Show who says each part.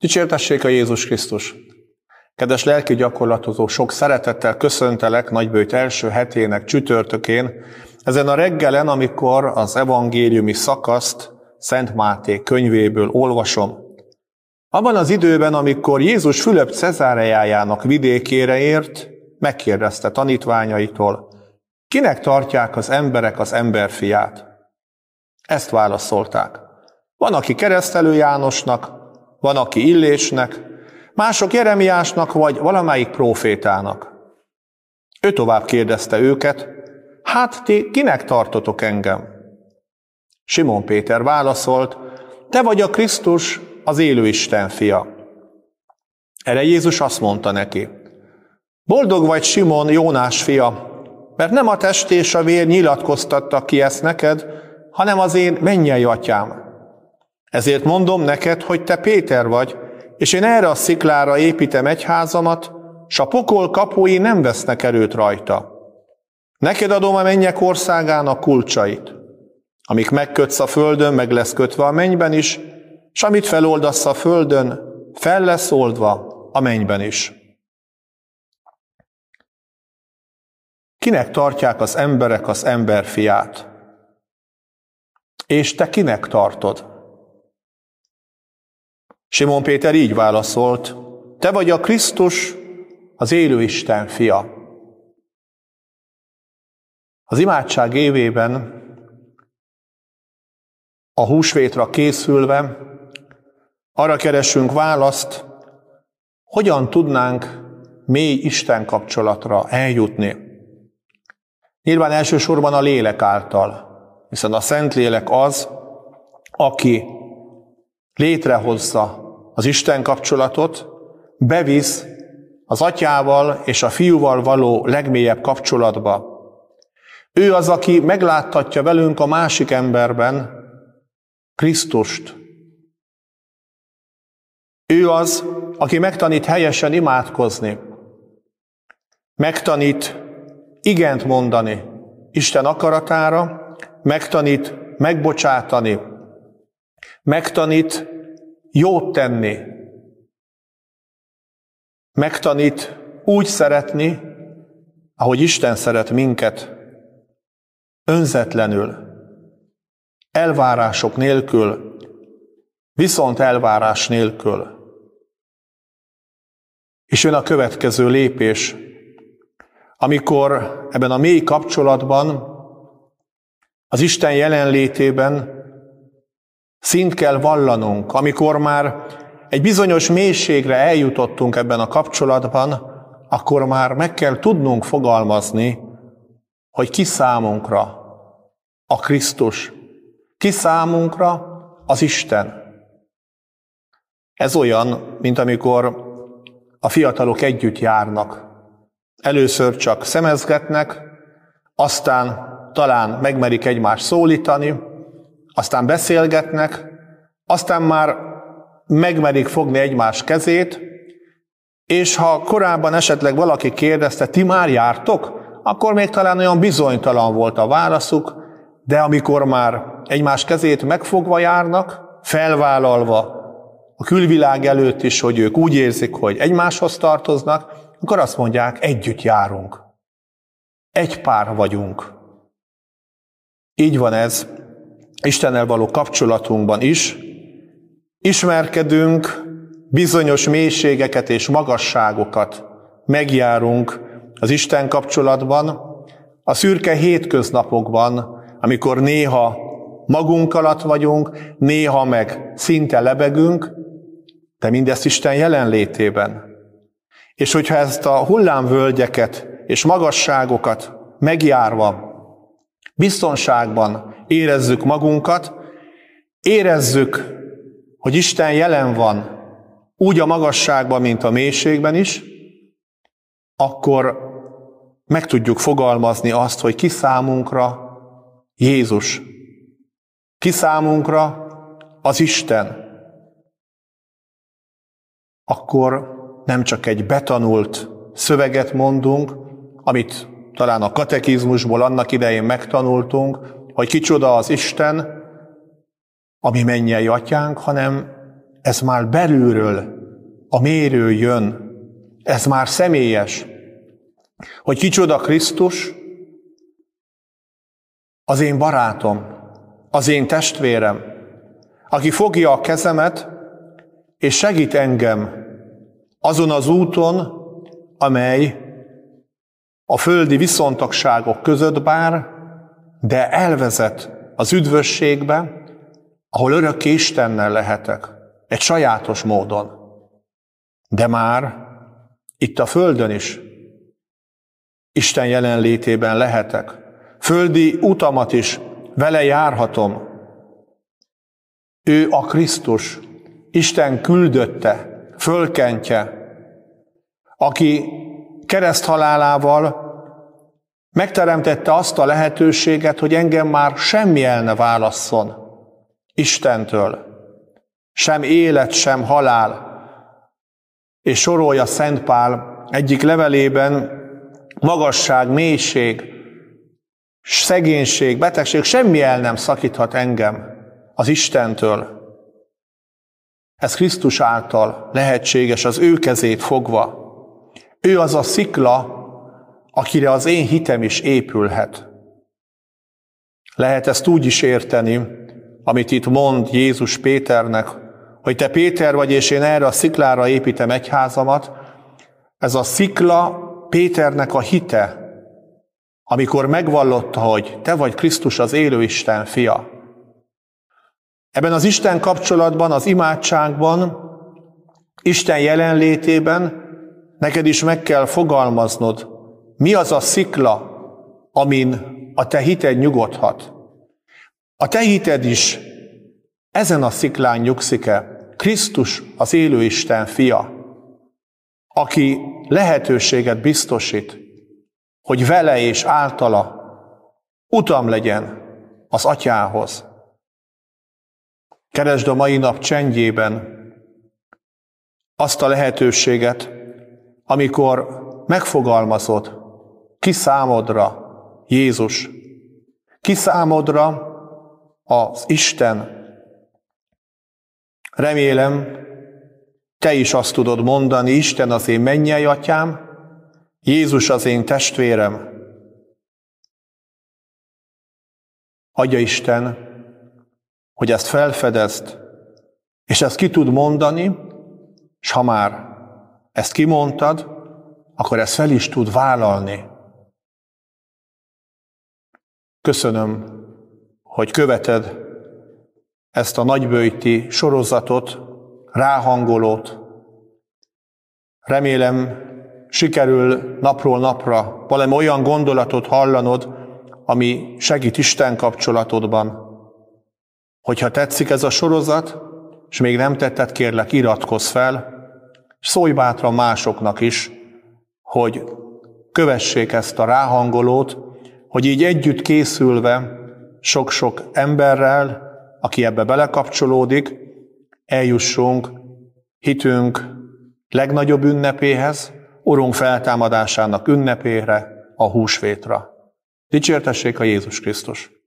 Speaker 1: Dicsértessék a Jézus Krisztus! Kedves lelki gyakorlatozó, sok szeretettel köszöntelek nagybőjt első hetének csütörtökén, ezen a reggelen, amikor az evangéliumi szakaszt Szent Máté könyvéből olvasom. Abban az időben, amikor Jézus Fülöp Cezárejájának vidékére ért, megkérdezte tanítványaitól, kinek tartják az emberek az emberfiát? Ezt válaszolták. Van, aki keresztelő Jánosnak, van, aki Illésnek, mások Jeremiásnak, vagy valamelyik profétának. Ő tovább kérdezte őket, hát ti kinek tartotok engem? Simon Péter válaszolt, te vagy a Krisztus, az élő Isten fia. Erre Jézus azt mondta neki, boldog vagy Simon, Jónás fia, mert nem a test és a vér nyilatkoztatta ki ezt neked, hanem az én mennyei atyám. Ezért mondom neked, hogy te Péter vagy, és én erre a sziklára építem egyházamat, s a pokol kapui nem vesznek erőt rajta. Neked adom a mennyek országának kulcsait. Amik megkötsz a földön, meg lesz kötve a mennyben is, s amit feloldasz a földön, fel lesz oldva a mennyben is. Kinek tartják az emberek az emberfiát? És te kinek tartod? Simon Péter így válaszolt, te vagy a Krisztus, az élő Isten fia. Az imádság évében a húsvétra készülve arra keresünk választ, hogyan tudnánk mély Isten kapcsolatra eljutni. Nyilván elsősorban a lélek által, hiszen a Szentlélek az, aki létrehozza az Isten kapcsolatot, bevisz az atyával és a fiúval való legmélyebb kapcsolatba. Ő az, aki megláttatja velünk a másik emberben Krisztust. Ő az, aki megtanít helyesen imádkozni, megtanít igent mondani Isten akaratára, megtanít megbocsátani, megtanít jót tenni, megtanít úgy szeretni, ahogy Isten szeret minket, önzetlenül, elvárások nélkül, viszont elvárás nélkül. És jön a következő lépés, amikor ebben a mély kapcsolatban, az Isten jelenlétében Szint kell vallanunk, amikor már egy bizonyos mélységre eljutottunk ebben a kapcsolatban, akkor már meg kell tudnunk fogalmazni, hogy ki számunkra a Krisztus, ki számunkra az Isten. Ez olyan, mint amikor a fiatalok együtt járnak. Először csak szemezgetnek, aztán talán megmerik egymást szólítani, aztán beszélgetnek, aztán már megmerik fogni egymás kezét, és ha korábban esetleg valaki kérdezte, ti már jártok, akkor még talán olyan bizonytalan volt a válaszuk, de amikor már egymás kezét megfogva járnak, felvállalva a külvilág előtt is, hogy ők úgy érzik, hogy egymáshoz tartoznak, akkor azt mondják, együtt járunk. Egy pár vagyunk. Így van ez Istennel való kapcsolatunkban is, ismerkedünk, bizonyos mélységeket és magasságokat megjárunk az Isten kapcsolatban, a szürke hétköznapokban, amikor néha magunk alatt vagyunk, néha meg szinte lebegünk, de mindezt Isten jelenlétében. És hogyha ezt a hullámvölgyeket és magasságokat megjárva, biztonságban érezzük magunkat, érezzük, hogy Isten jelen van, úgy a magasságban, mint a mélységben is, akkor meg tudjuk fogalmazni azt, hogy ki számunkra Jézus, ki számunkra az Isten. Akkor nem csak egy betanult szöveget mondunk, amit talán a katekizmusból annak idején megtanultunk, hogy kicsoda az Isten, ami mennyei atyánk, hanem ez már belülről, a mérő jön, ez már személyes. Hogy kicsoda Krisztus, az én barátom, az én testvérem, aki fogja a kezemet, és segít engem azon az úton, amely a földi viszontagságok között bár, de elvezet az üdvösségbe, ahol örökké Istennel lehetek, egy sajátos módon. De már itt a Földön is Isten jelenlétében lehetek. Földi utamat is vele járhatom. Ő a Krisztus, Isten küldötte, fölkentje, aki kereszt halálával megteremtette azt a lehetőséget, hogy engem már semmi el ne válasszon Istentől. Sem élet, sem halál. És sorolja Szent Pál egyik levelében magasság, mélység, szegénység, betegség, semmi el nem szakíthat engem az Istentől. Ez Krisztus által lehetséges, az ő kezét fogva. Ő az a szikla, akire az én hitem is épülhet. Lehet ezt úgy is érteni, amit itt mond Jézus Péternek, hogy te Péter vagy, és én erre a sziklára építem egyházamat. Ez a szikla Péternek a hite, amikor megvallotta, hogy te vagy Krisztus az élő Isten fia. Ebben az Isten kapcsolatban, az imádságban, Isten jelenlétében neked is meg kell fogalmaznod, mi az a szikla, amin a te hited nyugodhat. A te hited is ezen a sziklán nyugszik-e? Krisztus az élő Isten fia, aki lehetőséget biztosít, hogy vele és általa utam legyen az atyához. Keresd a mai nap csendjében azt a lehetőséget, amikor megfogalmazod, ki számodra Jézus, ki számodra az Isten. Remélem, te is azt tudod mondani, Isten az én mennyei atyám, Jézus az én testvérem. Adja Isten, hogy ezt felfedezd, és ezt ki tud mondani, és ha már ezt kimondtad, akkor ezt fel is tud vállalni. Köszönöm, hogy követed ezt a nagybőjti sorozatot, ráhangolót. Remélem, sikerül napról napra valami olyan gondolatot hallanod, ami segít Isten kapcsolatodban. Hogyha tetszik ez a sorozat, és még nem tetted, kérlek, iratkozz fel, szólj bátran másoknak is, hogy kövessék ezt a ráhangolót, hogy így együtt készülve sok-sok emberrel, aki ebbe belekapcsolódik, eljussunk hitünk legnagyobb ünnepéhez, Urunk feltámadásának ünnepére, a húsvétra. Dicsértessék a Jézus Krisztus!